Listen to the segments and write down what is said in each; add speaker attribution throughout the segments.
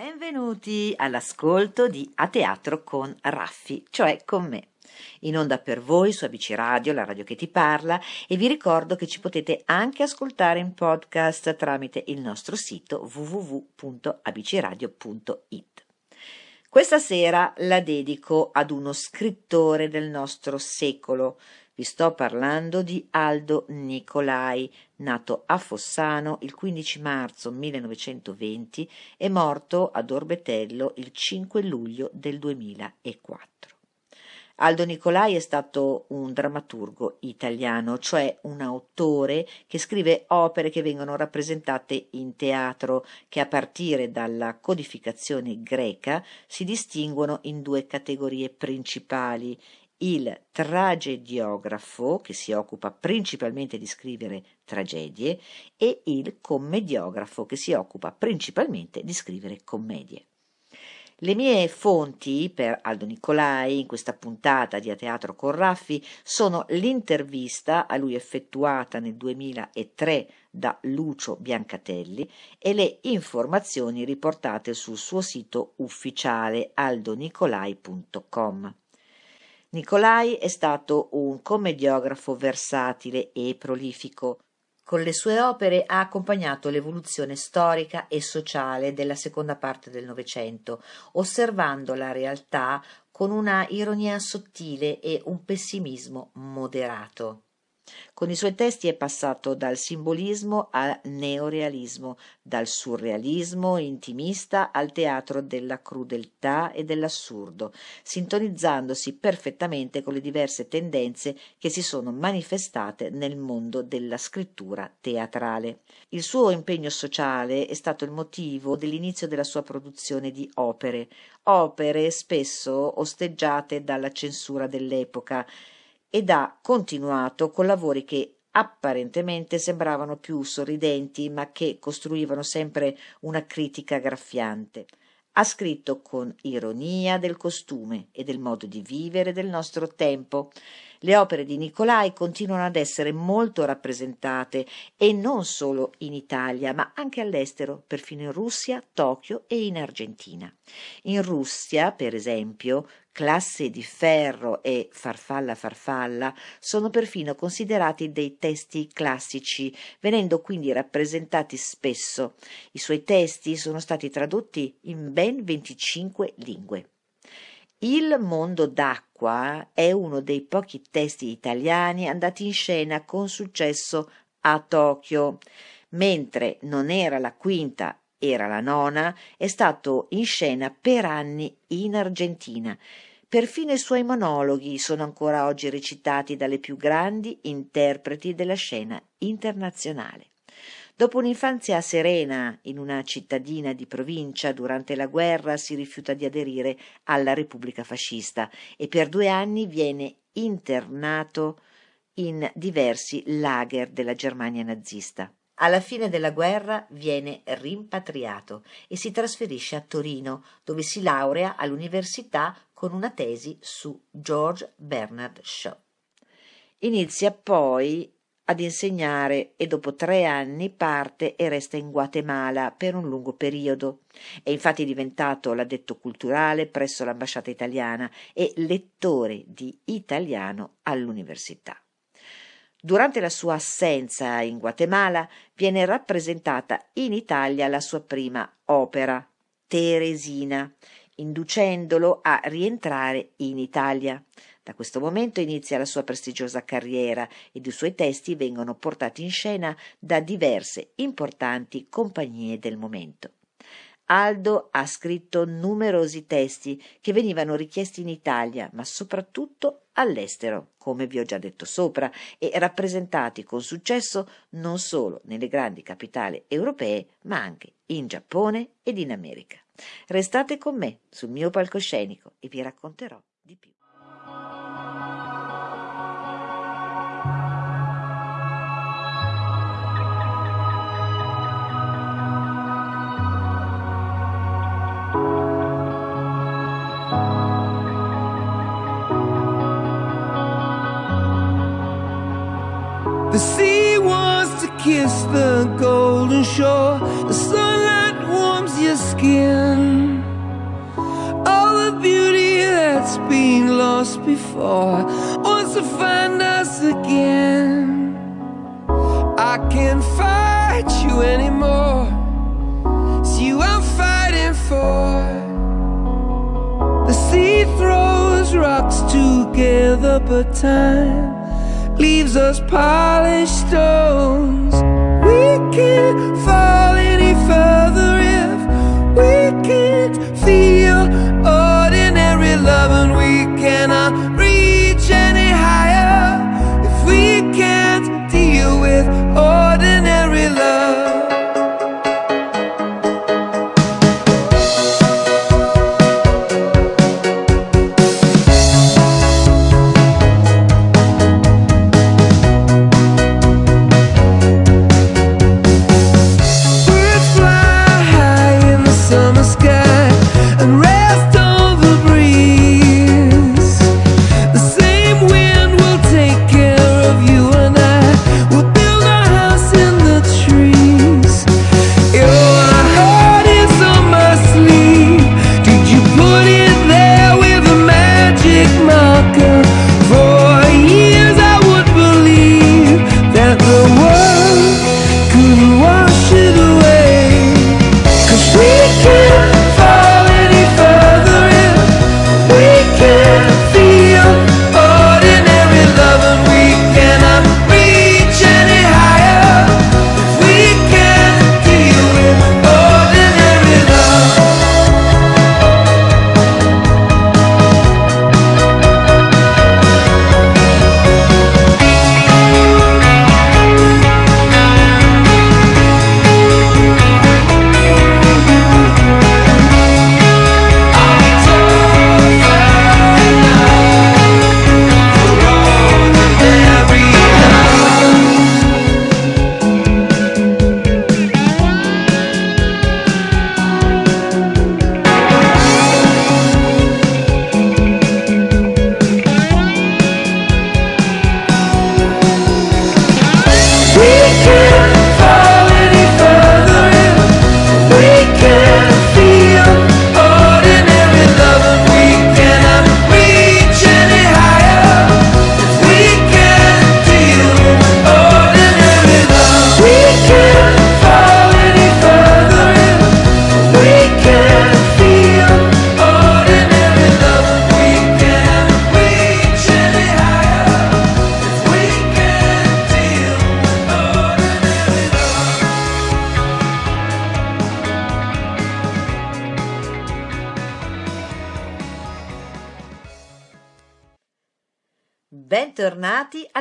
Speaker 1: Benvenuti all'ascolto di A Teatro con Raffi, cioè con me. In onda per voi su ABC Radio, la radio che ti parla, e vi ricordo che ci potete anche ascoltare in podcast tramite il nostro sito www.abcradio.it. Questa sera la dedico ad uno scrittore del nostro secolo, vi sto parlando di Aldo Nicolai, nato a Fossano il 15 marzo 1920 e morto ad Orbetello il 5 luglio del 2004. Aldo Nicolai è stato un drammaturgo italiano, cioè un autore che scrive opere che vengono rappresentate in teatro, che a partire dalla codificazione greca si distinguono in due categorie principali, il tragediografo, che si occupa principalmente di scrivere tragedie, e il commediografo, che si occupa principalmente di scrivere commedie. Le mie fonti per Aldo Nicolai in questa puntata di A Teatro con Raffi sono l'intervista a lui effettuata nel 2003 da Lucio Biancatelli e le informazioni riportate sul suo sito ufficiale aldonicolai.com. Nicolai è stato un commediografo versatile e prolifico. Con le sue opere ha accompagnato l'evoluzione storica e sociale della seconda parte del Novecento, osservando la realtà con una ironia sottile e un pessimismo moderato. Con i suoi testi è passato dal simbolismo al neorealismo, dal surrealismo intimista al teatro della crudeltà e dell'assurdo, sintonizzandosi perfettamente con le diverse tendenze che si sono manifestate nel mondo della scrittura teatrale. Il suo impegno sociale è stato il motivo dell'inizio della sua produzione di opere, opere spesso osteggiate dalla censura dell'epoca, ed ha continuato con lavori che apparentemente sembravano più sorridenti, ma che costruivano sempre una critica graffiante. Ha scritto con ironia del costume e del modo di vivere del nostro tempo. Le opere di Nicolai continuano ad essere molto rappresentate e non solo in Italia, ma anche all'estero, perfino in Russia, Tokyo e in Argentina. In Russia, per esempio, Classe di ferro e Farfalla farfalla sono perfino considerati dei testi classici, venendo quindi rappresentati spesso. I suoi testi sono stati tradotti in ben 25 lingue. Il mondo d'acqua è uno dei pochi testi italiani andati in scena con successo a Tokyo, mentre non era la quinta era la nona, è stato in scena per anni in Argentina Perfino i suoi monologhi sono ancora oggi recitati dalle più grandi interpreti della scena internazionale. Dopo un'infanzia serena in una cittadina di provincia, durante la guerra si rifiuta di aderire alla Repubblica fascista e per due anni viene internato in diversi lager della Germania nazista. Alla fine della guerra viene rimpatriato e si trasferisce a Torino, dove si laurea all'università con una tesi su George Bernard Shaw. Inizia poi ad insegnare e dopo tre anni parte e resta in Guatemala per un lungo periodo. È infatti diventato l'addetto culturale presso l'ambasciata italiana e lettore di italiano all'università. Durante la sua assenza in Guatemala viene rappresentata in Italia la sua prima opera, Teresina, inducendolo a rientrare in Italia. Da questo momento inizia la sua prestigiosa carriera ed i suoi testi vengono portati in scena da diverse importanti compagnie del momento. Aldo ha scritto numerosi testi che venivano richiesti in Italia, ma soprattutto all'estero, come vi ho già detto sopra, e rappresentati con successo non solo nelle grandi capitali europee, ma anche in Giappone ed in America. Restate con me sul mio palcoscenico e vi racconterò di più.
Speaker 2: The sea wants to kiss the golden shore. The sunlight warms your skin. All the beauty that's been lost before wants to find us again. I can't fight you anymore. It's you I'm fighting for. The sea throws rocks together, but time leaves us polished stones. We can't fall any further if we can't feel ordinary love, and we cannot reach any higher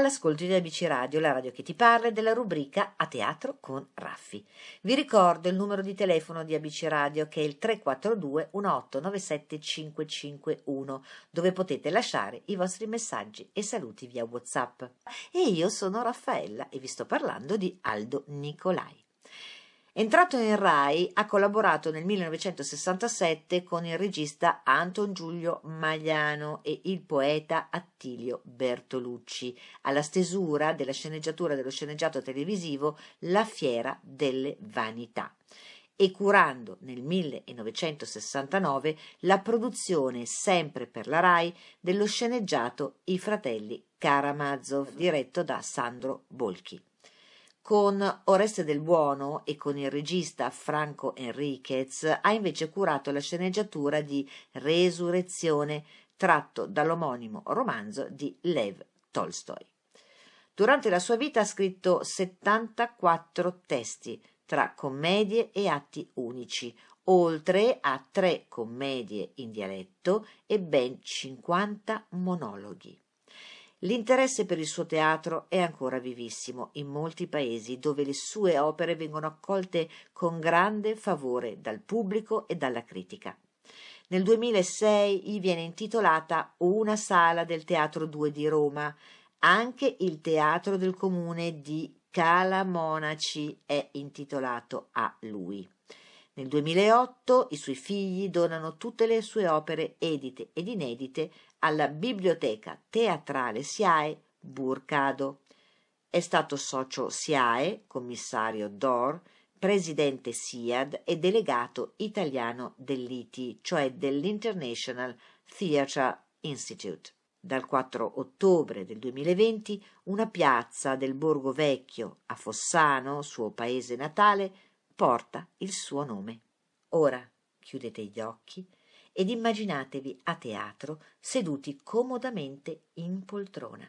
Speaker 1: all'ascolto di ABC Radio, la radio che ti parla della rubrica A Teatro con Raffi. Vi ricordo il numero di telefono di ABC Radio che è il 342 1897 551 dove potete lasciare i vostri messaggi e saluti via WhatsApp. E io sono Raffaella e vi sto parlando di Aldo Nicolai. Entrato in Rai, ha collaborato nel 1967 con il regista Anton Giulio Magliano e il poeta Attilio Bertolucci alla stesura della sceneggiatura dello sceneggiato televisivo La fiera delle vanità e curando nel 1969 la produzione sempre per la Rai dello sceneggiato I fratelli Karamazov diretto da Sandro Bolchi. Con Oreste del Buono e con il regista Franco Enriquez ha invece curato la sceneggiatura di Resurrezione tratto dall'omonimo romanzo di Lev Tolstoi. Durante la sua vita ha scritto 74 testi tra commedie e atti unici, oltre a tre commedie in dialetto e ben 50 monologhi. L'interesse per il suo teatro è ancora vivissimo in molti paesi dove le sue opere vengono accolte con grande favore dal pubblico e dalla critica. Nel 2006 gli viene intitolata una sala del Teatro 2 di Roma. Anche il Teatro del Comune di Cala Monaci è intitolato a lui. Nel 2008 i suoi figli donano tutte le sue opere edite ed inedite alla Biblioteca Teatrale SIAE Burcado. È stato socio SIAE, commissario DOR,
Speaker 3: presidente SIAD e delegato italiano dell'ITI, cioè dell'International Theatre Institute. Dal 4 ottobre del 2020 una piazza del Borgo Vecchio a Fossano, suo paese natale, porta il suo nome. Ora chiudete gli occhi ed immaginatevi a teatro seduti comodamente in poltrona.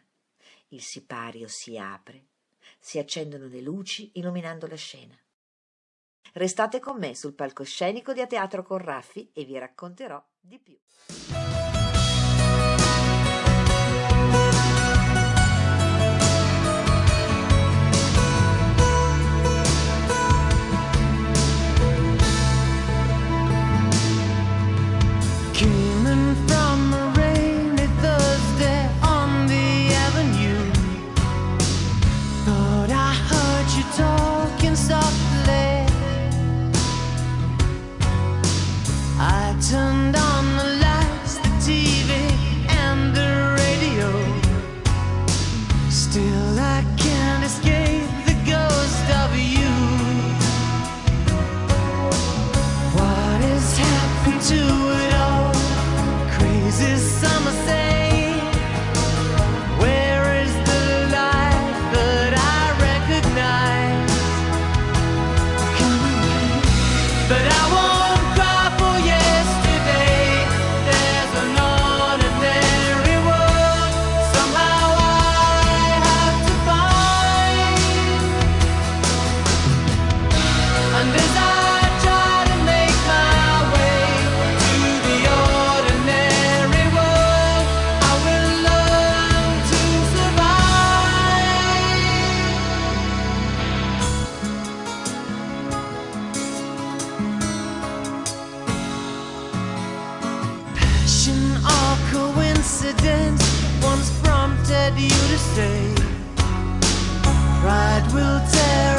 Speaker 3: Il sipario si apre, si accendono le luci illuminando la scena. Restate con me sul palcoscenico di A Teatro con Raffi e vi racconterò di più.
Speaker 1: wanted you to stay. Pride will tear.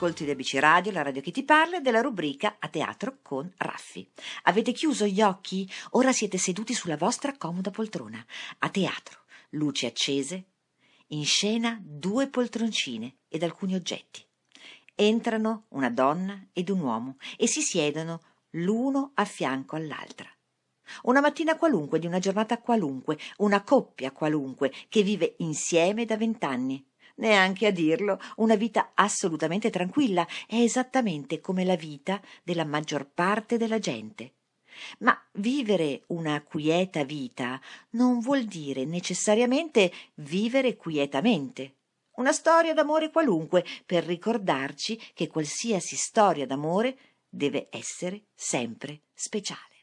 Speaker 1: All'ascolto di ABC Radio, la radio che ti parla, della rubrica A teatro con Raffi. Avete chiuso gli occhi? Ora siete seduti sulla vostra comoda poltrona. A teatro, luci accese, in scena due poltroncine ed alcuni oggetti. Entrano una donna ed un uomo e si siedono l'uno a fianco all'altra. Una mattina qualunque di una giornata qualunque, una coppia qualunque che vive insieme da vent'anni. Neanche a dirlo, una vita assolutamente tranquilla, è esattamente come la vita della maggior parte della gente. Ma vivere una quieta vita non vuol dire necessariamente vivere quietamente. Una storia d'amore qualunque per ricordarci che qualsiasi storia d'amore deve essere sempre speciale.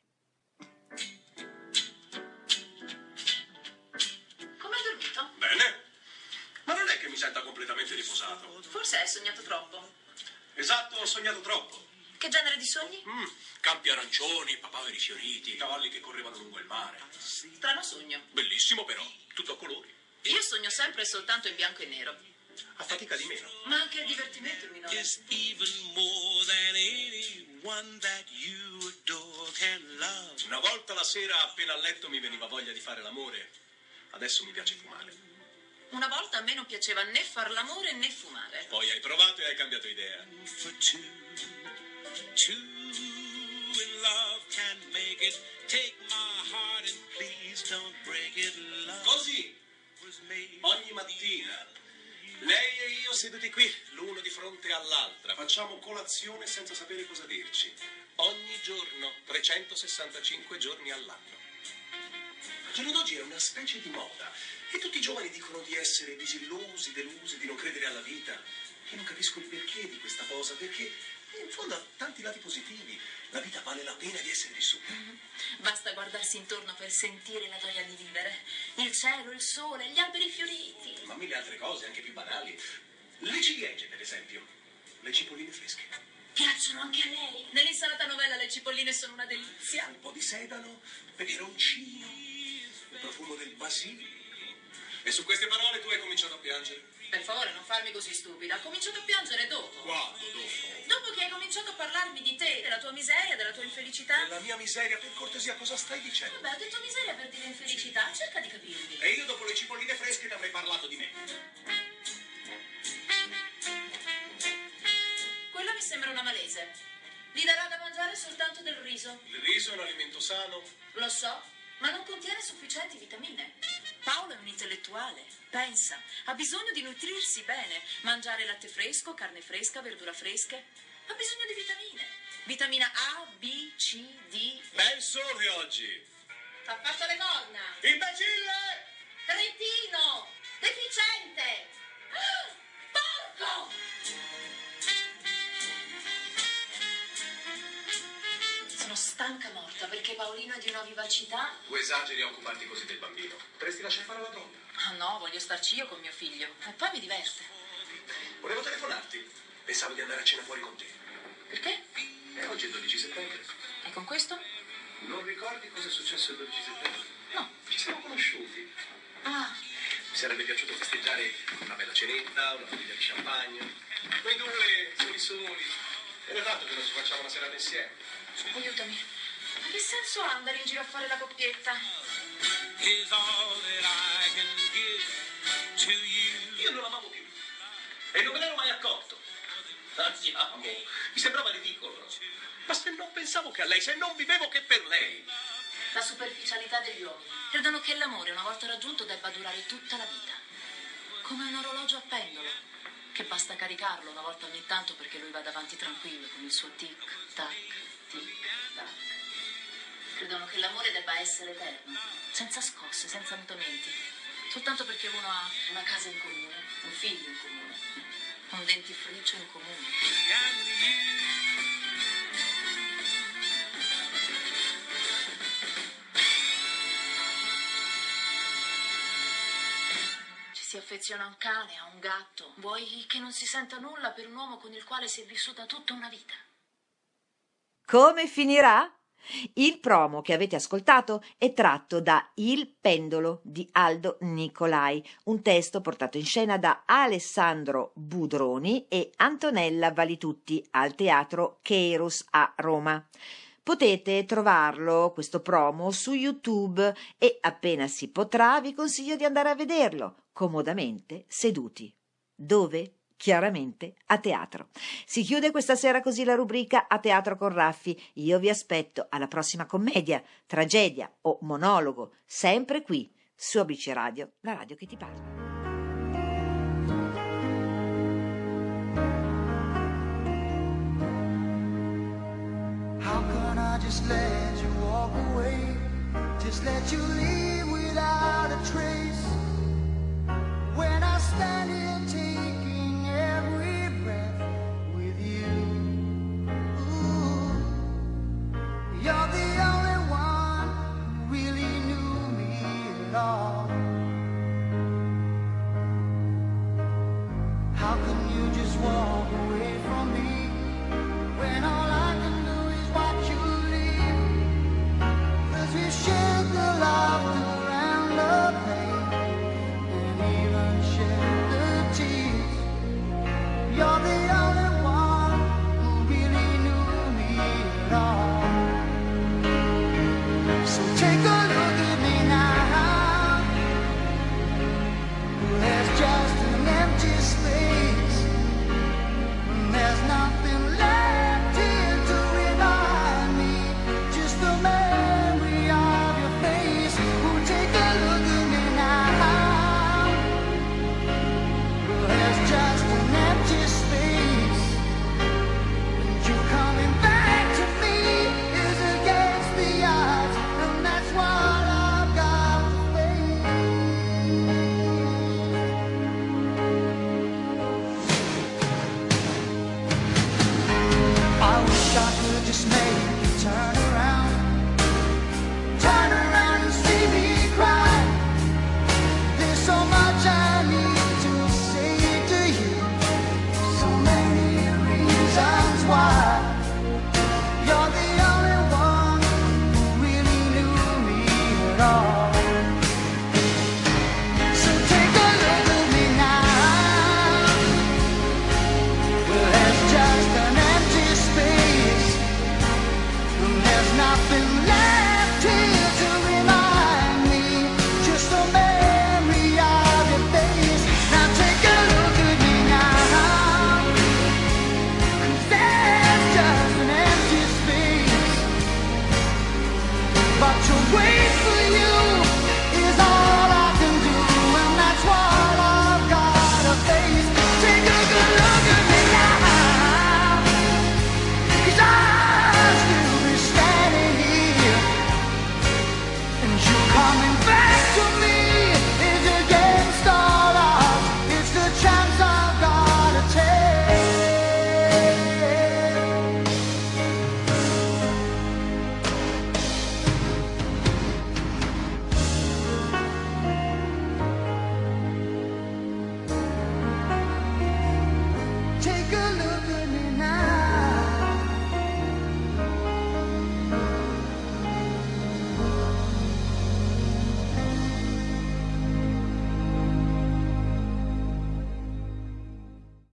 Speaker 4: Riposato.
Speaker 5: Forse hai sognato troppo.
Speaker 4: Esatto, ho sognato troppo.
Speaker 5: Che genere di sogni?
Speaker 4: Mm, campi arancioni, papaveri fioriti, cavalli che correvano lungo il mare.
Speaker 5: Strano sogno.
Speaker 4: Bellissimo però, tutto a colori.
Speaker 5: Io sogno sempre e soltanto in bianco e nero.
Speaker 4: A fatica di meno.
Speaker 5: Ma anche il divertimento è minore.
Speaker 6: is even more than anyone that you adore can love.
Speaker 4: Una volta la sera appena a letto mi veniva voglia di fare l'amore. Adesso mi piace fumare.
Speaker 5: Una volta a me non piaceva né far l'amore né fumare.
Speaker 4: Poi hai provato e hai cambiato idea.
Speaker 6: For two, two in love can make it. Take my heart and please don't break it. Love
Speaker 4: Così, ogni mattina, lei e io seduti qui, l'uno di fronte all'altra, facciamo colazione senza sapere cosa dirci. Ogni giorno, 365 giorni all'anno. Al giorno d'oggi è una specie di moda e tutti i giovani dicono di essere disillusi, delusi, di non credere alla vita. Io non capisco il perché di questa cosa, perché in fondo ha tanti lati positivi. La vita vale la pena di essere vissuta.
Speaker 5: Basta guardarsi intorno per sentire la gioia di vivere. Il cielo, il sole, gli alberi fioriti.
Speaker 4: ma mille altre cose, anche più banali. Le ciliegie, per esempio. Le cipolline fresche.
Speaker 5: Piacciono anche a lei. Nell'insalata novella le cipolline sono una delizia.
Speaker 4: Un po' di sedano, peperoncino, il profumo del basilico. E su queste parole tu hai cominciato a piangere?
Speaker 5: Per favore, non farmi così stupida. Ho cominciato a piangere dopo.
Speaker 4: Quando, dopo?
Speaker 5: Dopo che hai cominciato a parlarmi di te, della tua miseria, della tua infelicità.
Speaker 4: Nella mia miseria, per cortesia, cosa stai dicendo?
Speaker 5: Vabbè, ho detto miseria per dire infelicità. Cerca di capirmi.
Speaker 4: E io dopo le cipolline fresche ti avrei parlato di me.
Speaker 5: Quella mi sembra una malese. Gli darà da mangiare soltanto del riso.
Speaker 4: Il riso è un alimento sano.
Speaker 5: Lo so, ma non contiene sufficienti vitamine. Paolo è un intellettuale, pensa, ha bisogno di nutrirsi bene, mangiare latte fresco, carne fresca, verdura fresche. Ha bisogno di vitamine. Vitamina A, B, C, D.
Speaker 4: Bel sole oggi!
Speaker 5: Ha fatto le corna.
Speaker 4: Imbecille!
Speaker 5: Cretino! Deficiente! Ah, Porco! Sono stanca morta perché Paolino è di una vivacità.
Speaker 4: Tu esageri a occuparti così del bambino. Potresti lasciare fare la donna.
Speaker 5: Ah no, voglio starci io con mio figlio. E poi mi diverte.
Speaker 4: Volevo telefonarti. Pensavo di andare a cena fuori con te.
Speaker 5: Perché?
Speaker 4: E oggi è il 12 settembre.
Speaker 5: E con questo?
Speaker 4: Non ricordi cosa è successo il 12 settembre?
Speaker 5: No.
Speaker 4: Ci siamo conosciuti.
Speaker 5: Ah,
Speaker 4: Mi sarebbe piaciuto festeggiare una bella cenetta, una bottiglia di champagne. Noi due, soli soli. Era tanto che non ci facciamo una serata insieme.
Speaker 5: Aiutami. Ma che senso ha andare in giro a fare la coppietta?
Speaker 4: Io non l'amavo più. E non me ne ero mai accorto. Andiamo. Mi sembrava ridicolo. Ma se non pensavo che a lei, se non vivevo che per lei.
Speaker 5: La superficialità degli uomini. Credono che l'amore, una volta raggiunto, debba durare tutta la vita. Come un orologio a pendolo, che basta caricarlo una volta ogni tanto perché lui vada avanti tranquillo con il suo tic-tac. Credono che l'amore debba essere eterno, senza scosse, senza mutamenti. Soltanto perché uno ha una casa in comune, un figlio in comune, un dentifricio in comune. Ci si affeziona a un cane, a un gatto. Vuoi che non si senta nulla per un uomo con il quale si è vissuta tutta una vita?
Speaker 1: Come finirà? Il promo che avete ascoltato è tratto da Il pendolo di Aldo Nicolai, un testo portato in scena da Alessandro Budroni e Antonella Valitutti al teatro Keiros a Roma. Potete trovarlo, questo promo, su YouTube e appena si potrà vi consiglio di andare a vederlo, comodamente seduti. Dove? chiaramente a teatro. Si chiude questa sera così la rubrica A teatro con Raffi. Io vi aspetto alla prossima commedia, tragedia o monologo, sempre qui su ABC Radio, la radio che ti parla.
Speaker 2: How can I just let you walk away? Just let you leave without a trace. When I stand here